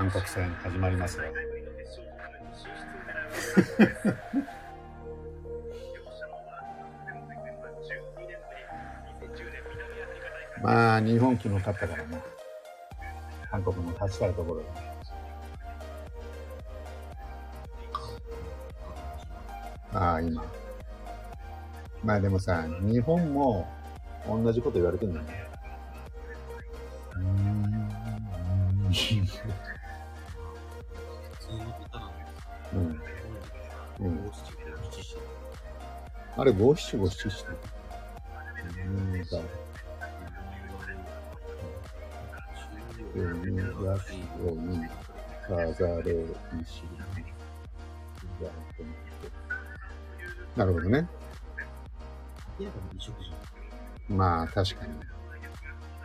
韓国戦始まりますよ。まあ、日本昨日勝ったからね。韓国も勝ちたいところだ。ああ、今。まあでもさ、日本も同じこと言われてるんだよね。あれ、五七五七七。うんだ。うん、やしをに、飾れ、石。なるほどね。いや、でも一色じゃん。まあ、確かに。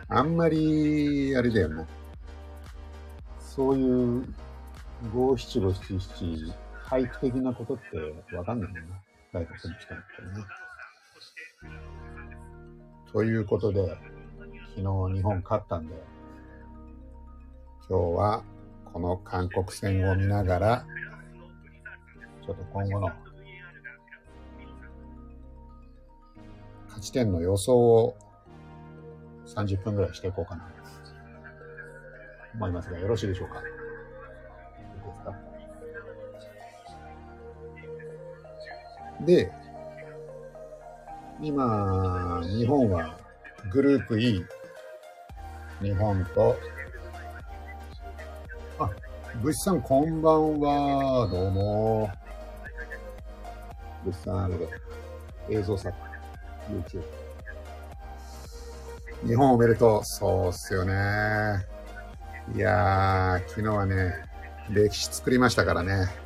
あんまり、あれだよな。そういう、五七五七七、俳句的なことってわかんないもんな。外国の人だったらね。ということで、昨日日本勝ったんで、今日はこの韓国戦を見ながら、ちょっと今後の勝ち点の予想を30分ぐらいしていこうかなと思いますが、よろしいでしょうか？で、今、日本はグループ E、日本と、あ、物産さんこんばんは、どうも。物産さん、あれで、映像作家、YouTube。日本おめでとう。そうっすよね。いやー、昨日はね、歴史作りましたからね。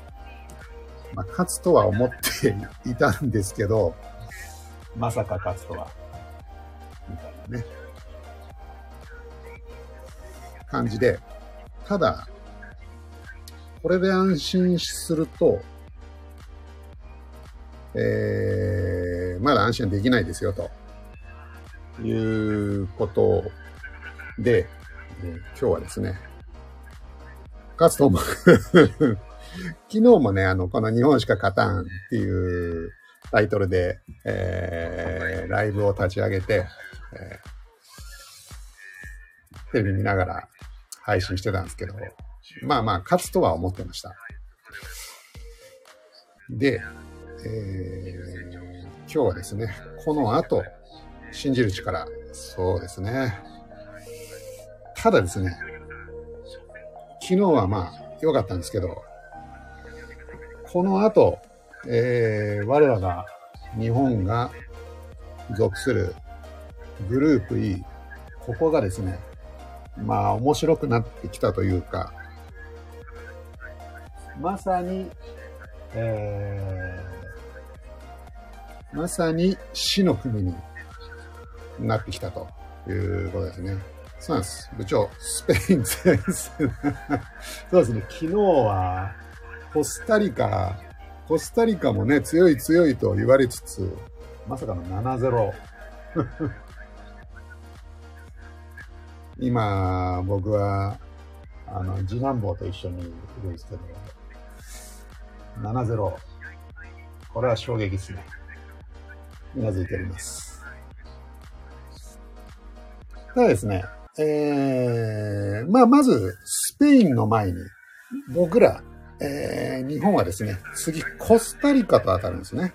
まあ、勝つとは思って いたんですけど、まさか勝つとは、みたいなね、感じで、ただ、これで安心すると、えー、まだ安心できないですよ、と。いうことで、えー今日はですね、勝つと思う。昨日もね、あの、この日本しか勝たんっていうタイトルで、えー、ライブを立ち上げて、えーテレビ見ながら配信してたんですけど、まあまあ、勝つとは思ってました。で、えー今日はですね、この後、信じる力、そうですね。ただですね、昨日はまあ良かったんですけど、この後、えー我らが日本が属するグループ E、ここがですね、まあ面白くなってきたというか、まさに、えーまさに死の組になってきたということですね。そうなんです。部長、スペイン強いです。そうですね。昨日は、コスタリカ、コスタリカもね、強い強いと言われつつ、まさかの7-0。今、僕は、あの、次男坊と一緒にいるんですけど、7-0。これは衝撃ですね。うなずいております。ただですね、えー、まあ、まず、スペインの前に、僕ら、えー、日本はですね、次、コスタリカと当たるんですね。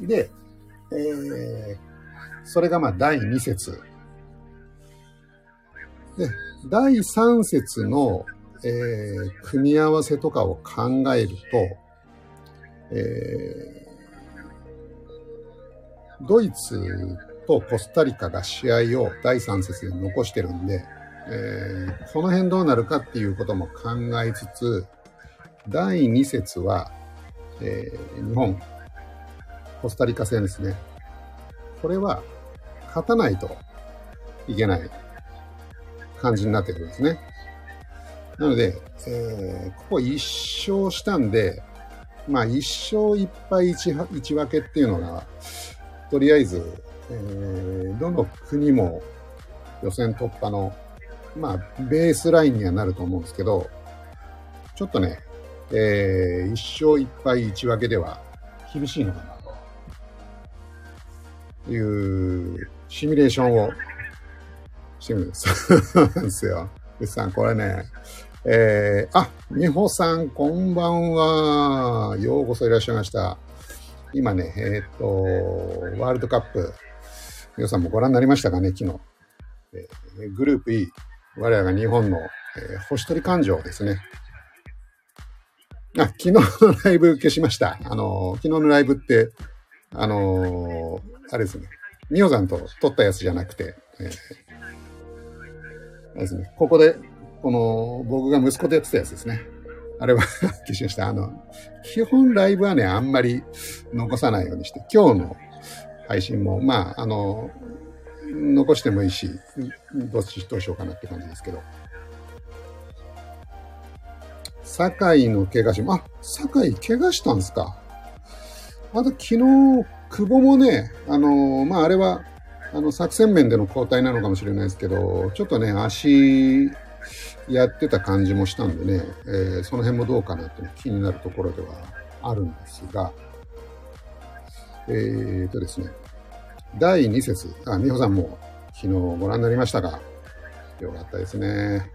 で、えー、それがまあ、第2節。で、第3節の、えー、組み合わせとかを考えると、えードイツとコスタリカが試合を第3節で残してるんで、えーこの辺どうなるかっていうことも考えつつ、第2節は、えー日本、コスタリカ戦ですね。これは勝たないといけない感じになってくるんですね。なので、えーここ1勝したんで、まあ1勝1敗 1, 1分けっていうのが、とりあえず、えーどの国も予選突破のまあ、ベースラインにはなると思うんですけど、ちょっとね、えー、一勝一敗一分けでは厳しいのかなというシミュレーションをしてみるんです。そ うなんですよ。でさん、これね、えー、あ、美穂さん、こんばんは。ようこそいらっしゃいました。今ね、えっ、と、ワールドカップ、皆さんもご覧になりましたかね、昨日。えー、グループ E、我らが日本の、えー、星取り感情ですね。あ、昨日のライブ消しました。あの、昨日のライブって、あの、あれですね。ミオさんと撮ったやつじゃなくて、えー、あれですね。ここで、この、僕が息子でやってたやつですね。あれは 消しました。あの、基本ライブはね、あんまり残さないようにして、今日の配信も、まあ、あの、残してもいいし、どっちどうしようかなって感じですけど。酒井の怪我し、あ、酒井怪我したんすか。あと昨日、久保もね、あの、まあ、あれは、あの、作戦面での交代なのかもしれないですけど、ちょっとね、足、やってた感じもしたんでね、えー、その辺もどうかなって気になるところではあるんですが、えーとですね、第2節、あ、美穂さんも昨日ご覧になりましたが、よかったですね。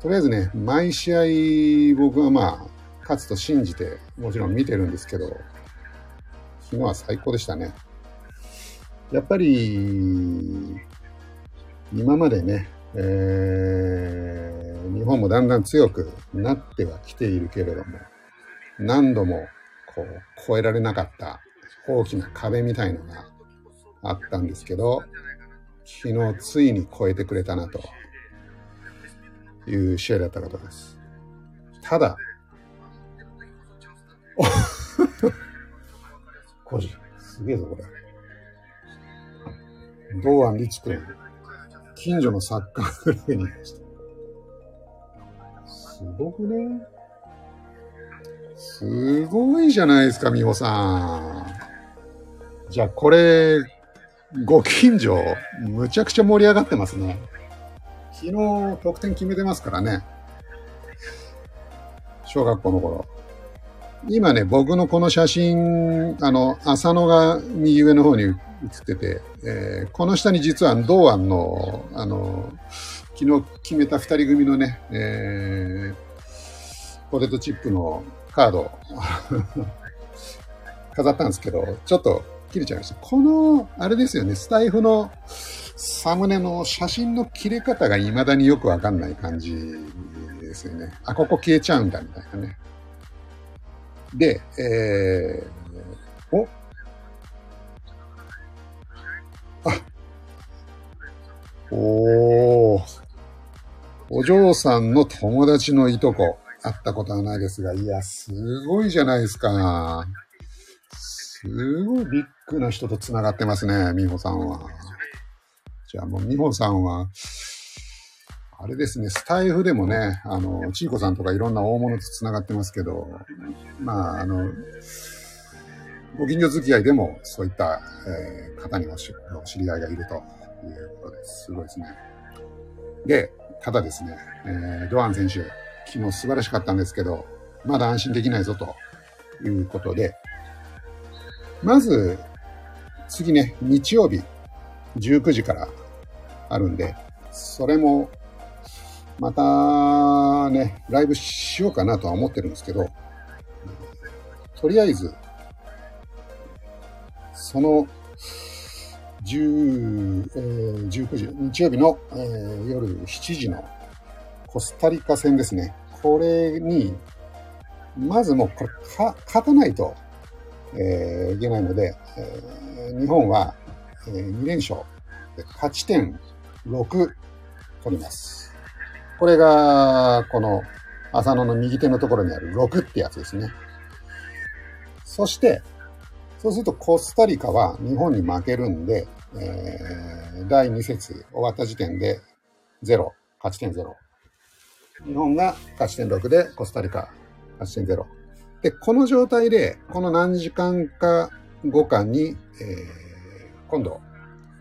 とりあえずね、毎試合僕はまあ、勝つと信じて、もちろん見てるんですけど、昨日は最高でしたね。やっぱり、今までね、えー、日本もだんだん強くなってはきているけれども、何度もこう、越えられなかった大きな壁みたいのがあったんですけど、昨日ついに超えてくれたなという試合だったことです。ただ、コジ、すげえぞこれ。堂安律君、近所のサッカークラブにいました。すごくねすごいじゃないですか、美穂さん。じゃあこれ、ご近所、むちゃくちゃ盛り上がってますね。昨日得点決めてますからね。小学校の頃。今ね、僕のこの写真、あの、浅野が右上の方に写ってて、えー、この下に実は堂安の、あの、昨日決めた二人組のね、えー、ポテトチップのカード 飾ったんですけど、ちょっと切れちゃいました。この、あれですよね、スタイフのサムネの写真の切れ方が未だによくわかんない感じですよね。あ、ここ消えちゃうんだ、みたいなね。で、えー、おあ、おー、お嬢さんの友達のいとこ、会ったことはないですが、いや、すごいじゃないですか。すごいビッグな人と繋がってますね、美穂さんは。じゃあもう美穂さんは、あれですね、スタイフでもね、あの、ちいこさんとかいろんな大物と繋がってますけど、まあ、あの、ご近所付き合いでもそういった、えー、方にお知り合いがいるということです。すごいですね。で、ただですね、えー、ドアン選手、昨日素晴らしかったんですけど、まだ安心できないぞということで、まず、次ね、日曜日、19時からあるんで、それも、またね、ライブしようかなとは思ってるんですけど、とりあえず、その、10、えー、19時、日曜日の、えー、夜7時のコスタリカ戦ですね。これに、まずもうこれか、勝たないとえー、いけないので、えー、日本は、えー、2連勝で勝ち点6取ります。これが、この浅野の右手のところにある6ってやつですね。そして、そうするとコスタリカは日本に負けるんで、えー、第2節終わった時点で0、勝ち点0。日本が勝ち点6でコスタリカ勝ち点0。で、この状態で、この何時間か後かに、えー、今度、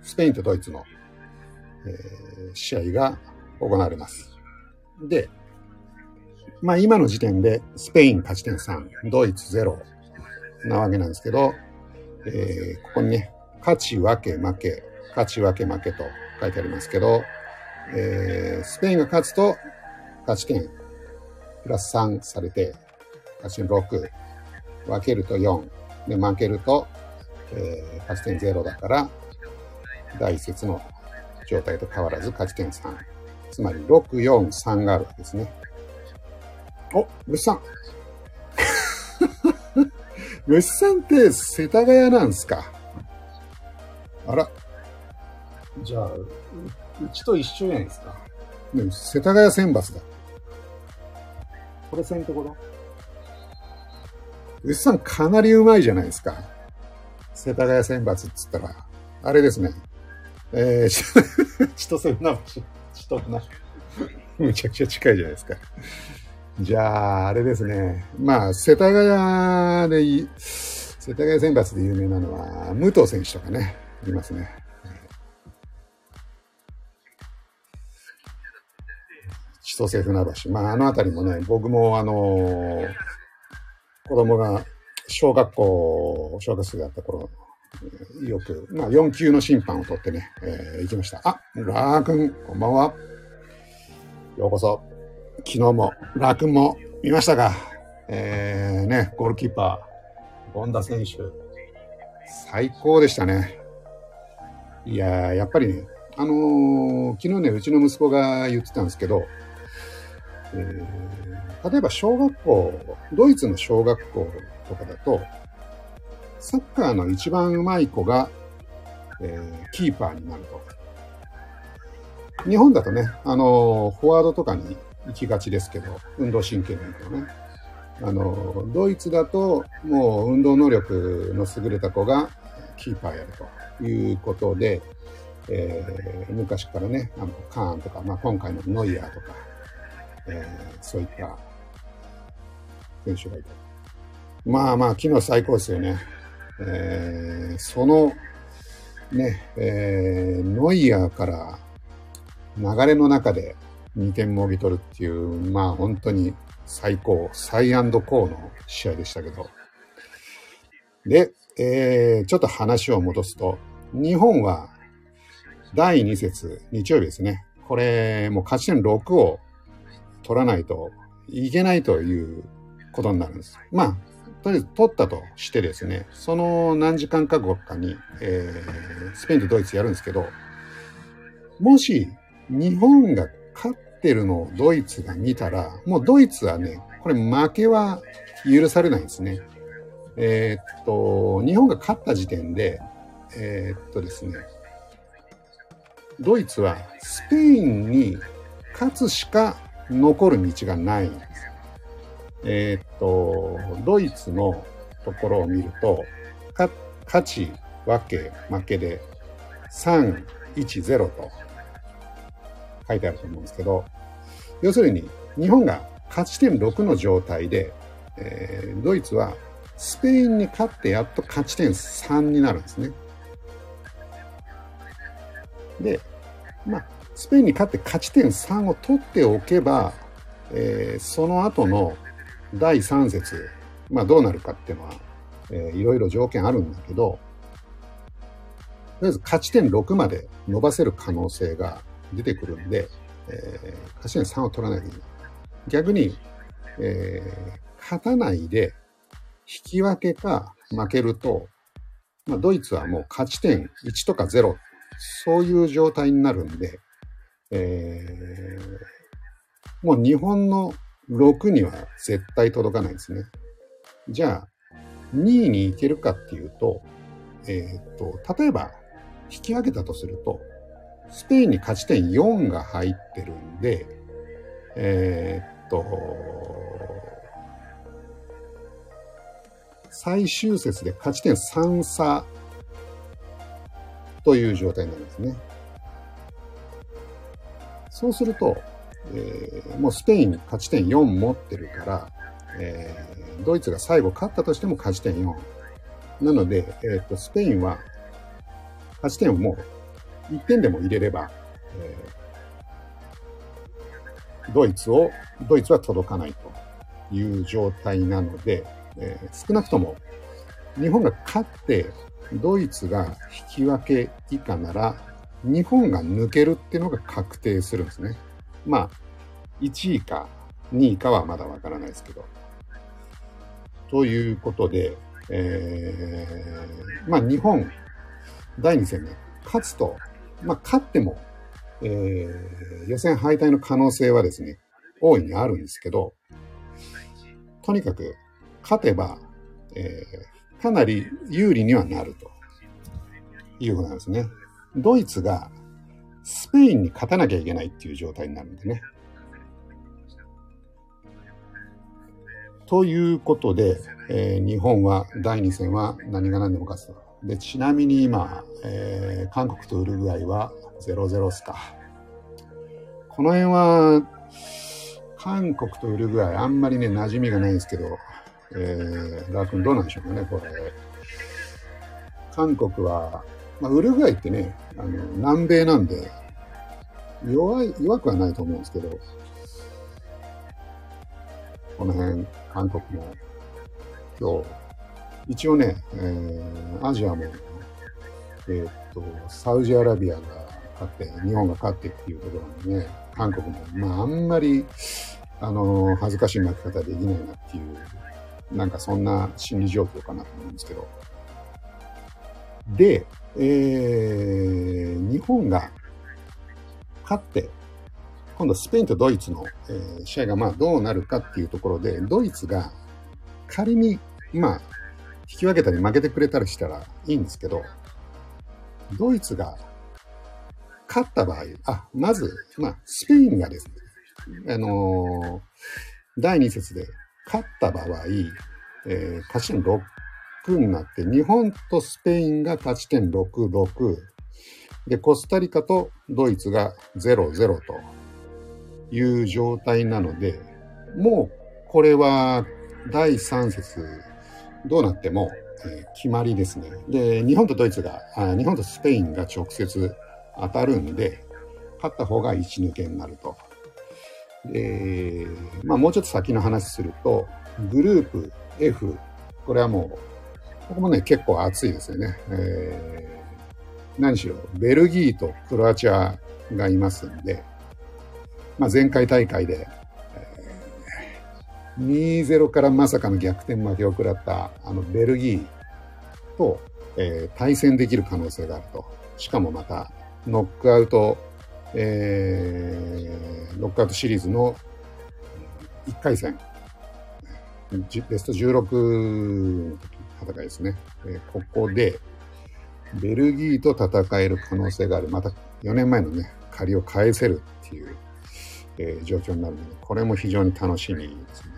スペインとドイツの、えー試合が行われます。で、まあ今の時点でスペイン勝ち点3、ドイツ0なわけなんですけど、えーここにね、勝ち分け負け、勝ち分け負けと書いてありますけど、えースペインが勝つと勝ち点プラス3されて、勝ち点6、分けると4、で負けると、えー勝ち点0だから、第一節の状態と変わらず勝ち点3。つまり6、4、3があるわけですね。お、ぐっさん。ぐっさんって世田谷なんですかあら、じゃあ、うちと一緒じゃないですか。でも世田谷選抜だ。これせんところぐっさんかなりうまいじゃないですか。世田谷選抜っつったら、あれですね。えー、ち 千歳船橋。千歳船橋。むちゃくちゃ近いじゃないですか。じゃあ、あれですね。まあ、世田谷でいい、世田谷選抜で有名なのは、武藤選手とかね、いますね。千歳船橋。まあ、あのあたりもね、僕もあの子供が小学校、小学生だった頃、よく、まあ、4級の審判を取ってね、えー行きました。あ、ラー君、こんばんは。ようこそ。昨日も、ラー君も見ましたかえー、ね、ゴールキーパー、権田選手、最高でしたね。いやー、やっぱりね、あのー昨日ね、うちの息子が言ってたんですけど、例えば小学校、ドイツの小学校とかだと、サッカーの一番上手い子が、えーキーパーになると。日本だとね、あのフォワードとかに行きがちですけど、運動神経のいい子ね。あのドイツだと、もう運動能力の優れた子がキーパーやるということで、えー昔からね、あの、カーンとか、まあ、今回のノイアーとか、えーそういった選手がいた。まあまあ、昨日最高ですよね。えーその、ね、えーノイアーから流れの中で2点もぎ取るっていう、まあ本当に最高、サイアンドコーの試合でしたけど。で、えーちょっと話を戻すと、日本は第2節、日曜日ですね。これ、もう勝ち点6を取らないといけないということになるんです。まあ、とりあえず取ったとしてですね、その何時間か後かに、えースペインとドイツやるんですけど、もし日本が勝ってるのをドイツが見たら、もうドイツはね、これ負けは許されないんですね。えーっと、日本が勝った時点で、えーっとですね、ドイツはスペインに勝つしか残る道がないんです。えーっと、ドイツのところを見ると、か勝ち、分け、負けで3、1、0と書いてあると思うんですけど、要するに日本が勝ち点6の状態で、えードイツはスペインに勝ってやっと勝ち点3になるんですね。で、まあ、スペインに勝って勝ち点3を取っておけば、えーその後の第3節、まあどうなるかっていうのは、えーいろいろ条件あるんだけど、とりあえず勝ち点6まで伸ばせる可能性が出てくるんで、えー勝ち点3を取らないといけない。逆に、えー勝たないで引き分けか負けると、まあ、ドイツはもう勝ち点1とか0、そういう状態になるんで、えーもう日本の6には絶対届かないですね。じゃあ、2位に行けるかっていうと、えーっと、例えば、引き分けたとすると、スペインに勝ち点4が入ってるんで、えーっと、最終節で勝ち点3差という状態になるんですね。そうすると、えーもうスペイン勝ち点4持ってるから、えードイツが最後勝ったとしても勝ち点4。なので、えーとスペインは勝ち点をもう1点でも入れれば、えードイツを、ドイツは届かないという状態なので、えー少なくとも日本が勝ってドイツが引き分け以下なら日本が抜けるっていうのが確定するんですね。まあ、1位か2位かはまだわからないですけど。ということで、えーまあ日本、第2戦ね、勝つと、まあ勝っても、えー予選敗退の可能性はですね、大いにあるんですけど、とにかく勝てば、えーかなり有利にはなるということなんですね。ドイツがスペインに勝たなきゃいけないっていう状態になるんでね。ということで、えー日本は第2戦は何が何でも勝つと。で、ちなみに今、えー韓国とウルグアイは0-0っすか。この辺は、韓国とウルグアイあんまりね、馴染みがないんですけど、えー、ラー君どうなんでしょうかね、これ。韓国は、まあ、ウルグアイってね、あの、南米なんで、弱い、弱くはないと思うんですけど、この辺、韓国も、今日、一応ね、えーアジアも、えーっと、サウジアラビアが勝って、日本が勝ってっていうところにね、韓国も、まあ、あんまり、あの、恥ずかしい負け方できないなっていう、なんかそんな心理状況かなと思うんですけど。で、えー日本が勝って、今度スペインとドイツの、えー試合がまあどうなるかっていうところで、ドイツが仮に、まあ、引き分けたり負けてくれたりしたらいいんですけど、ドイツが勝った場合、あ、まず、まあ、スペインがですね、あのー第2節で勝った場合、えー勝ち点6になって、日本とスペインが勝ち点6、6、で、コスタリカとドイツが0、0と。いう状態なので、もうこれは第3節どうなっても、え決まりですね。で、日本とドイツが、あ日本とスペインが直接当たるんで、勝った方が1抜けになると。で、まあもうちょっと先の話すると、グループ F、これはもう、ここもね、結構熱いですよね。えー何しろ、ベルギーとクロアチアがいますんで、まあ前回大会で、えー2-0からまさかの逆転負けを食らった、あの、ベルギーと、えー対戦できる可能性があると。しかもまた、ノックアウト、えーノックアウトシリーズの1回戦、ベスト16の戦いですね。えーここで、ベルギーと戦える可能性がある。また4年前のね、借りを返せるっていう、えー状況になるので、これも非常に楽しみですね。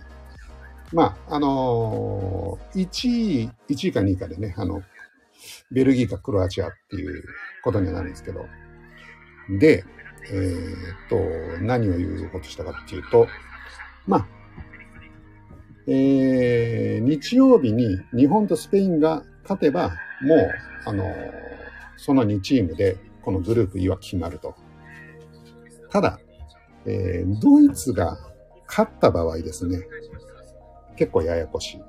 まあ、あのー1位、1位か2位かでね、あの、ベルギーかクロアチアっていうことにはなるんですけど、で、えーっと、何を言おうとしたかっていうと、まあ、えー日曜日に日本とスペインが勝てば、もう、あの、その2チームで、このグループ E は決まると。ただ、えードイツが勝った場合ですね、結構ややこしい。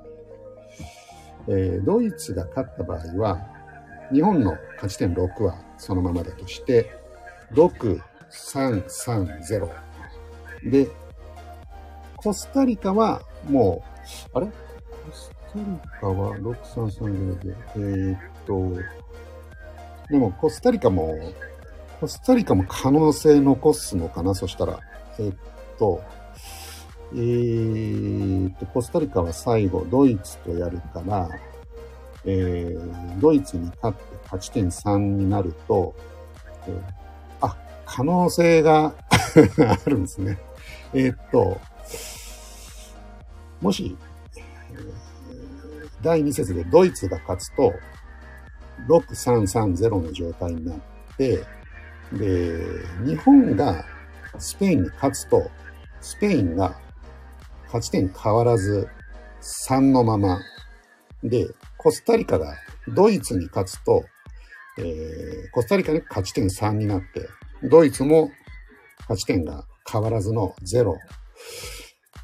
えードイツが勝った場合は、日本の勝ち点6はそのままだとして、6、3、3、0。で、コスタリカはもう、あれ？コスタリカは6、3、3、0で、えーっと、でもコスタリカも、コスタリカも可能性残すのかな？そしたら、えっと、えーっと、コスタリカは最後、ドイツとやるから、えードイツに勝って勝ち点3になると、えーあ、可能性が あるんですね。えーっと、もし、第2節でドイツが勝つと、6-3-3-0の状態になって、で、日本がスペインに勝つと、スペインが勝ち点変わらず3のまま、で、コスタリカがドイツに勝つと、えーコスタリカに勝ち点3になって、ドイツも勝ち点が変わらずの0。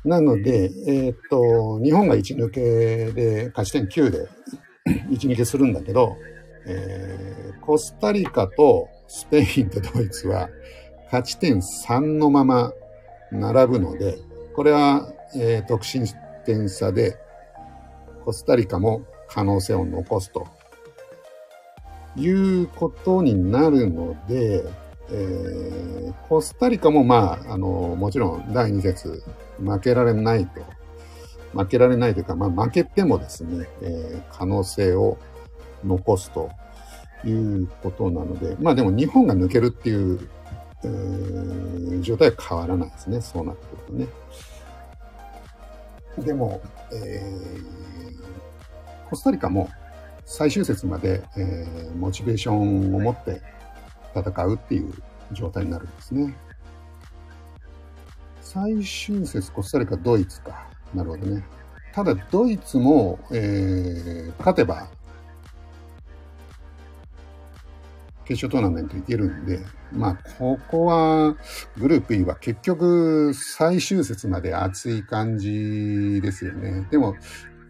なので、えーっと、日本が1抜けで勝ち点9で1抜けするんだけど、えーコスタリカとスペインとドイツは勝ち点3のまま並ぶので、これは、えー得失点差でコスタリカも可能性を残すということになるので、えーコスタリカもまあ、あの、もちろん第2節負けられないと。負けられないというか、まあ負けてもですね、えー可能性を残すということなので、まあでも日本が抜けるっていう、えー状態は変わらないですね。そうなってくるとね。でも、えーコスタリカも最終節まで、えーモチベーションを持って戦うっていう状態になるんですね。最終節コスタリカ、ドイツか。なるほどね。ただ、ドイツも、えー勝てば、決勝トーナメントいけるんで、まあ、ここは、グループ E は結局、最終節まで熱い感じですよね。でも、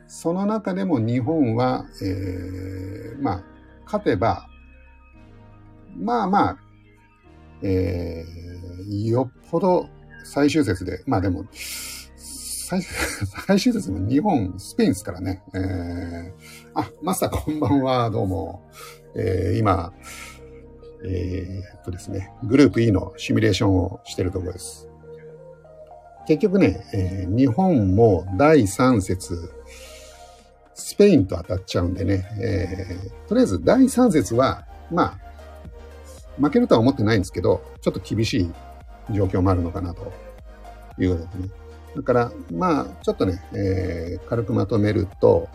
その中でも日本は、えーまあ、勝てば、まあまあ、えーよっぽど最終節で、まあでも、最 最終節も日本、スペインですからね。えーあ、マスターこんばんは、どうも。えー今、えーっとですね、グループ E のシミュレーションをしているところです。結局ね、えー日本も第3節、スペインと当たっちゃうんでね、えーとりあえず第3節は、まあ、負けるとは思ってないんですけど、ちょっと厳しい状況もあるのかなということですね。だから、まあ、ちょっとね、えー軽くまとめると、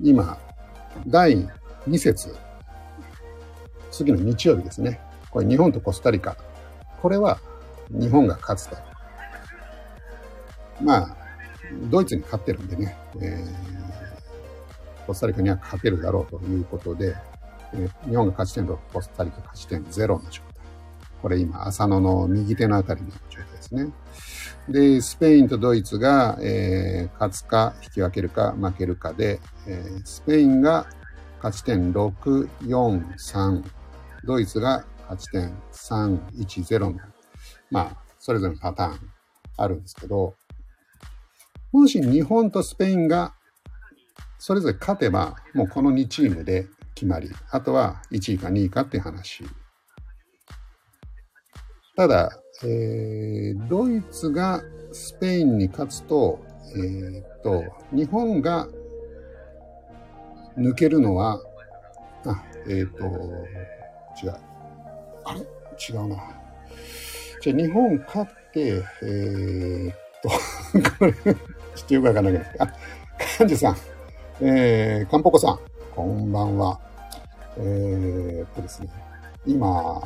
今、第2節、次の日曜日ですね。これ日本とコスタリカ。これは日本が勝つと。まあ、ドイツに勝ってるんでね、えーコスタリカには勝てるだろうということで、えー日本が勝ち点6、コスタリカ勝ち点0の状態。これ今、浅野の右手のあたりの状態ですね。で、スペインとドイツが、えー勝つか引き分けるか負けるかで、えースペインが勝ち点6、4、3、ドイツが勝ち点3、1、0の、まあ、それぞれのパターンあるんですけど、もし日本とスペインがそれぞれ勝てば、もうこの2チームで決まり。あとは1位か2位かっていう話。ただ、えードイツがスペインに勝つと、えーっと、日本が抜けるのは、あ、えーっと、違う。あれ？違うな。じゃあ日本勝って、えーっと、これ、ちょっとよくわかんなくなって。あ、幹事さん。えー、かんぽこさん、こんばんは。えー、っとですね、今、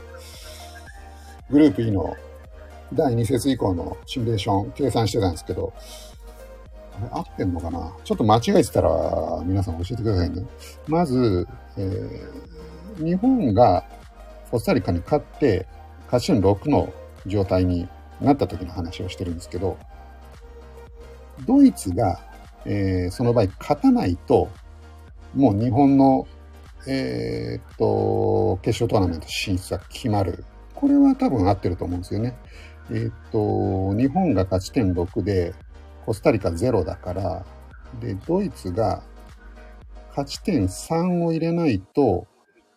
グループ E の第2節以降のシミュレーション計算してたんですけど、あれ合ってんのかな？ちょっと間違えてたら皆さん教えてくださいね。まず、えー日本がコスタリカに勝って、勝ち点6の状態になった時の話をしてるんですけど、ドイツがえーその場合勝たないと、もう日本の、えーと、決勝トーナメント進出は決まる。これは多分合ってると思うんですよね。えーっと、日本が勝ち点6で、コスタリカ0だから、で、ドイツが勝ち点3を入れないと、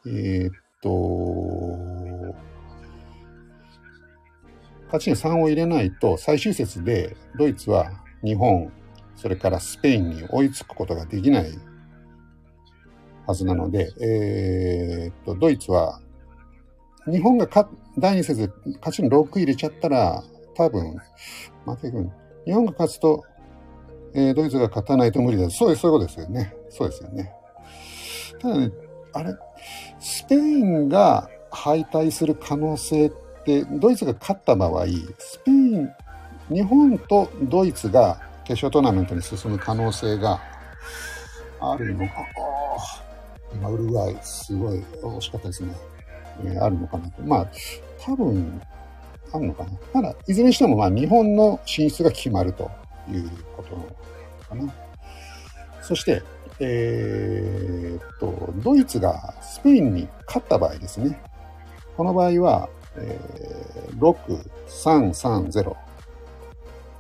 えーっと、勝ち点3を入れないと、最終節でドイツは日本、それからスペインに追いつくことができないはずなので、えーっと、ドイツは、日本が勝第2節で勝ち点6入れちゃったら、多分、負ける。日本が勝つと、えードイツが勝たないと無理だ。そうです、そういうことですよね。そうですよね。ただね、あれ、スペインが敗退する可能性って、ドイツが勝った場合、スペイン、日本とドイツが決勝トーナメントに進む可能性があるのか。あー今、ウルグアイ、すごい惜しかったですね。えーあるのかなと。まあ、多分、あるのかな。ただ、いずれにしても、まあ、日本の進出が決まるということかな。そして、えーっと、ドイツがスペインに勝った場合ですね。この場合は、えー、6、3、3、0。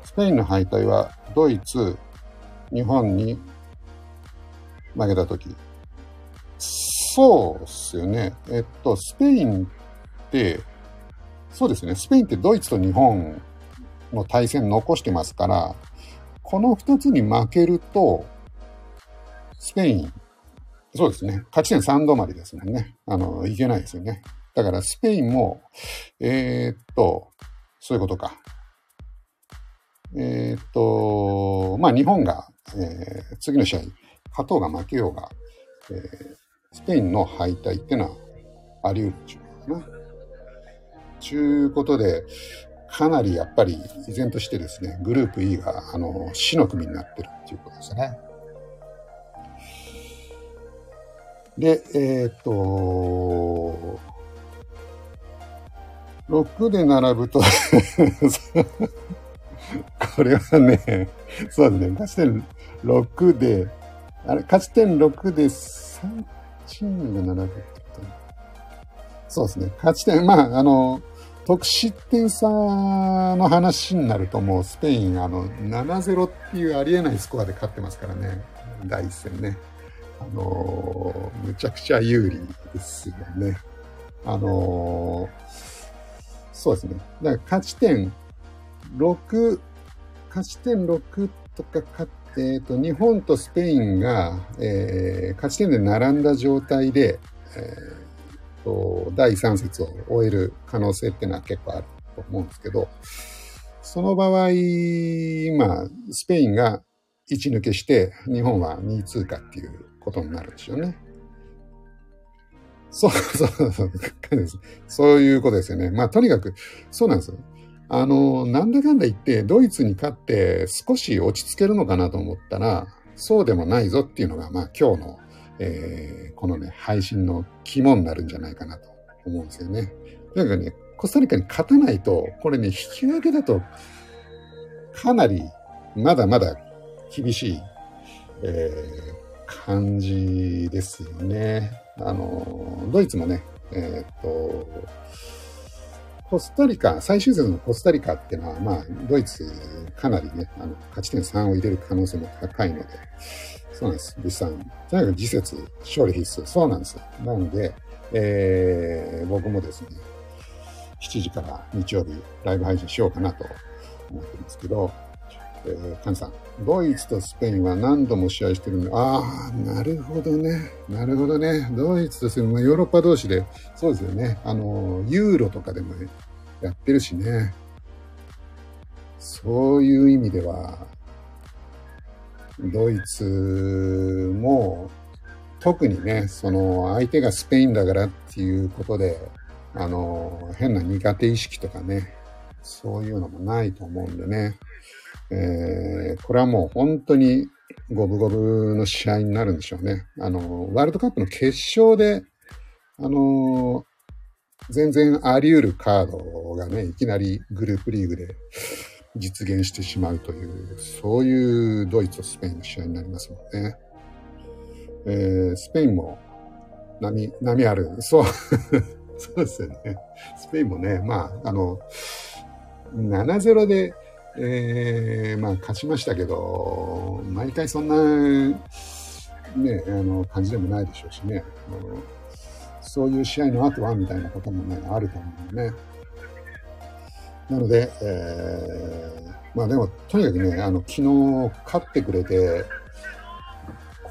スペインの敗退はドイツ、日本に負けたとき。そうっすよね。えっと、スペインって、そうですね。スペインってドイツと日本の対戦残してますから、この二つに負けると、スペイン、そうですね。勝ち点3止まりですもんね。あの、いけないですよね。だからスペインも、えーっと、そういうことか。えーっと、まあ日本が、えー次の試合、勝とうが負けようが、えースペインの敗退っていうのはあり得るっちゅうのかな。ちゅうことで、かなりやっぱり依然としてですね、グループ E が、あの、死の組になってるっていうことですね。で、えーっと、6で並ぶと、これはね、そうですね、勝ち点6で、あれ、勝ち点6で3チームが並ぶってことそうですね、勝ち点、まあ、あの、得失点差の話になるともうスペイン、あの、7-0っていうありえないスコアで勝ってますからね、第一戦ね。あのむちゃくちゃ有利ですよね。あのそうですね。だから勝ち点6、勝ち点6とかか、えっ、と、日本とスペインが、えー勝ち点で並んだ状態で、えーと、第3節を終える可能性っていうのは結構あると思うんですけど、その場合、今、スペインが1抜けして、日本は2通過っていうことになるんですよね。そうそうそう。そういうことですよね。まあ、とにかく、そうなんですよ。あの、なんだかんだ言って、ドイツに勝って少し落ち着けるのかなと思ったら、そうでもないぞっていうのが、まあ、今日の、えーこのね、配信の肝になるんじゃないかなと思うんですよね。とにかくね、コスタリカに勝たないと、これね、引き分けだと、かなり、まだまだ厳しい、えー感じですよね。あの、ドイツもね、えーっと、コスタリカ、最終節のコスタリカっていうのは、まあ、ドイツかなりね、あの、勝ち点3を入れる可能性も高いので、そうなんです、物産。とにかく次節、勝利必須。そうなんですよ。なので、えー僕もですね、7時から日曜日、ライブ配信しようかなと思ってますけど、えー、カンさん、ドイツとスペインは何度も試合してるんで、ああ、なるほどね。なるほどね。ドイツとスペイン、まあヨーロッパ同士で、そうですよね。あの、ユーロとかでもねやってるしね。そういう意味では、ドイツも、特にね、その相手がスペインだからっていうことで、あの、変な苦手意識とかね、そういうのもないと思うんでね。えこれはもう本当に五分五分の試合になるんでしょうね。あの、ワールドカップの決勝で、あの、全然あり得るカードがね、いきなりグループリーグで実現してしまうという、そういうドイツとスペインの試合になりますもんね。えースペインも波、波ある。そう。そうですよね。スペインもね、まあ、あの、7-0で、えーまあ、勝ちましたけど、毎回そんな、ね、あの、感じでもないでしょうしね。そういう試合の後は、みたいなこともね、あると思うんでね。なので、えーまあでも、とにかくね、あの、昨日勝ってくれて、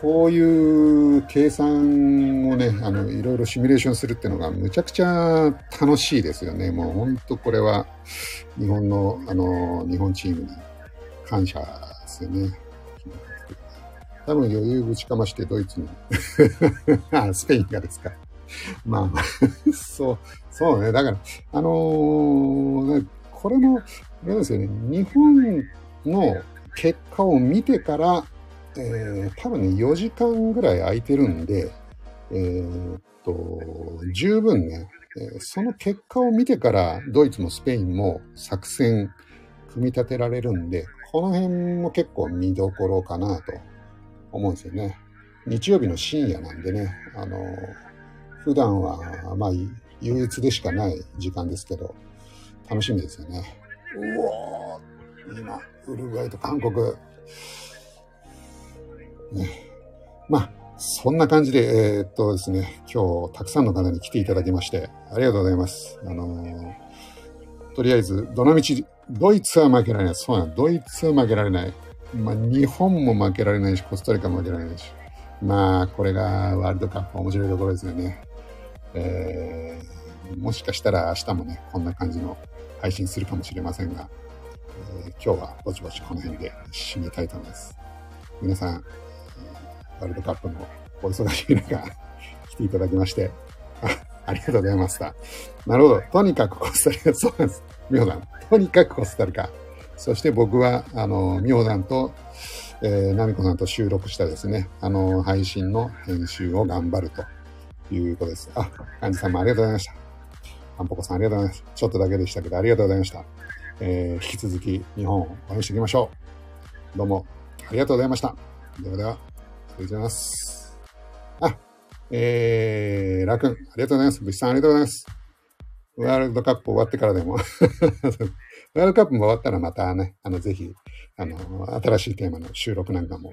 こういう計算をね、あの、いろいろシミュレーションするっていうのがむちゃくちゃ楽しいですよね。もう本当これは日本の、あの、日本チームに感謝ですよね。多分余裕ぶちかましてドイツに。あ、スペインがですか。まあまあ、そう、そうね。だから、あのーこれも、あれですよね。日本の結果を見てから、えー多分ね、4時間ぐらい空いてるんで、えーっと、十分ね、その結果を見てから、ドイツもスペインも作戦組み立てられるんで、この辺も結構見どころかなと思うんですよね。日曜日の深夜なんでね、あの、普段は、まあ、憂鬱でしかない時間ですけど、楽しみですよね。うおー今、ウルグアイと韓国。まあ、そんな感じで、えーっとですね、今日たくさんの方に来ていただきまして、ありがとうございます。あのーとりあえず、どの道、ドイツは負けられない。そうなんドイツは負けられない。まあ、日本も負けられないし、コスタリカも負けられないし。まあ、これがワールドカップ面白いところですよね。えーもしかしたら明日もね、こんな感じの配信するかもしれませんが、えー今日はぼちぼちこの辺で締めたいと思います。皆さん、ワールドカップのお忙しい中、来ていただきまして、あ ありがとうございました。なるほど。とにかくコスタリカ、そうなんです。ミホさん。とにかくコスタリカ。そして僕は、あの、ミホさんと、えー、ナミコさんと収録したですね、あの、配信の編集を頑張るということです。あ、幹事さんもありがとうございました。アンポコさんありがとうございます。ちょっとだけでしたけど、ありがとうございました。えー引き続き日本を応援していきましょう。どうもありがとうございました。ではでは、失礼します。あ、えー、ラクン、ありがとうございます。ブシさんありがとうございます。ワールドカップ終わってからでも。ワールドカップも終わったらまたね、あの、ぜひ、あの、新しいテーマの収録なんかも、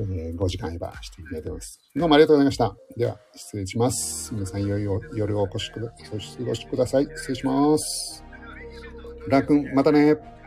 えー5時間いばしていただいてます。どうもありがとうございました。では、失礼します。皆さん、良いよ夜をお越しくだ、お過ごしください。失礼します。ラー君、またね。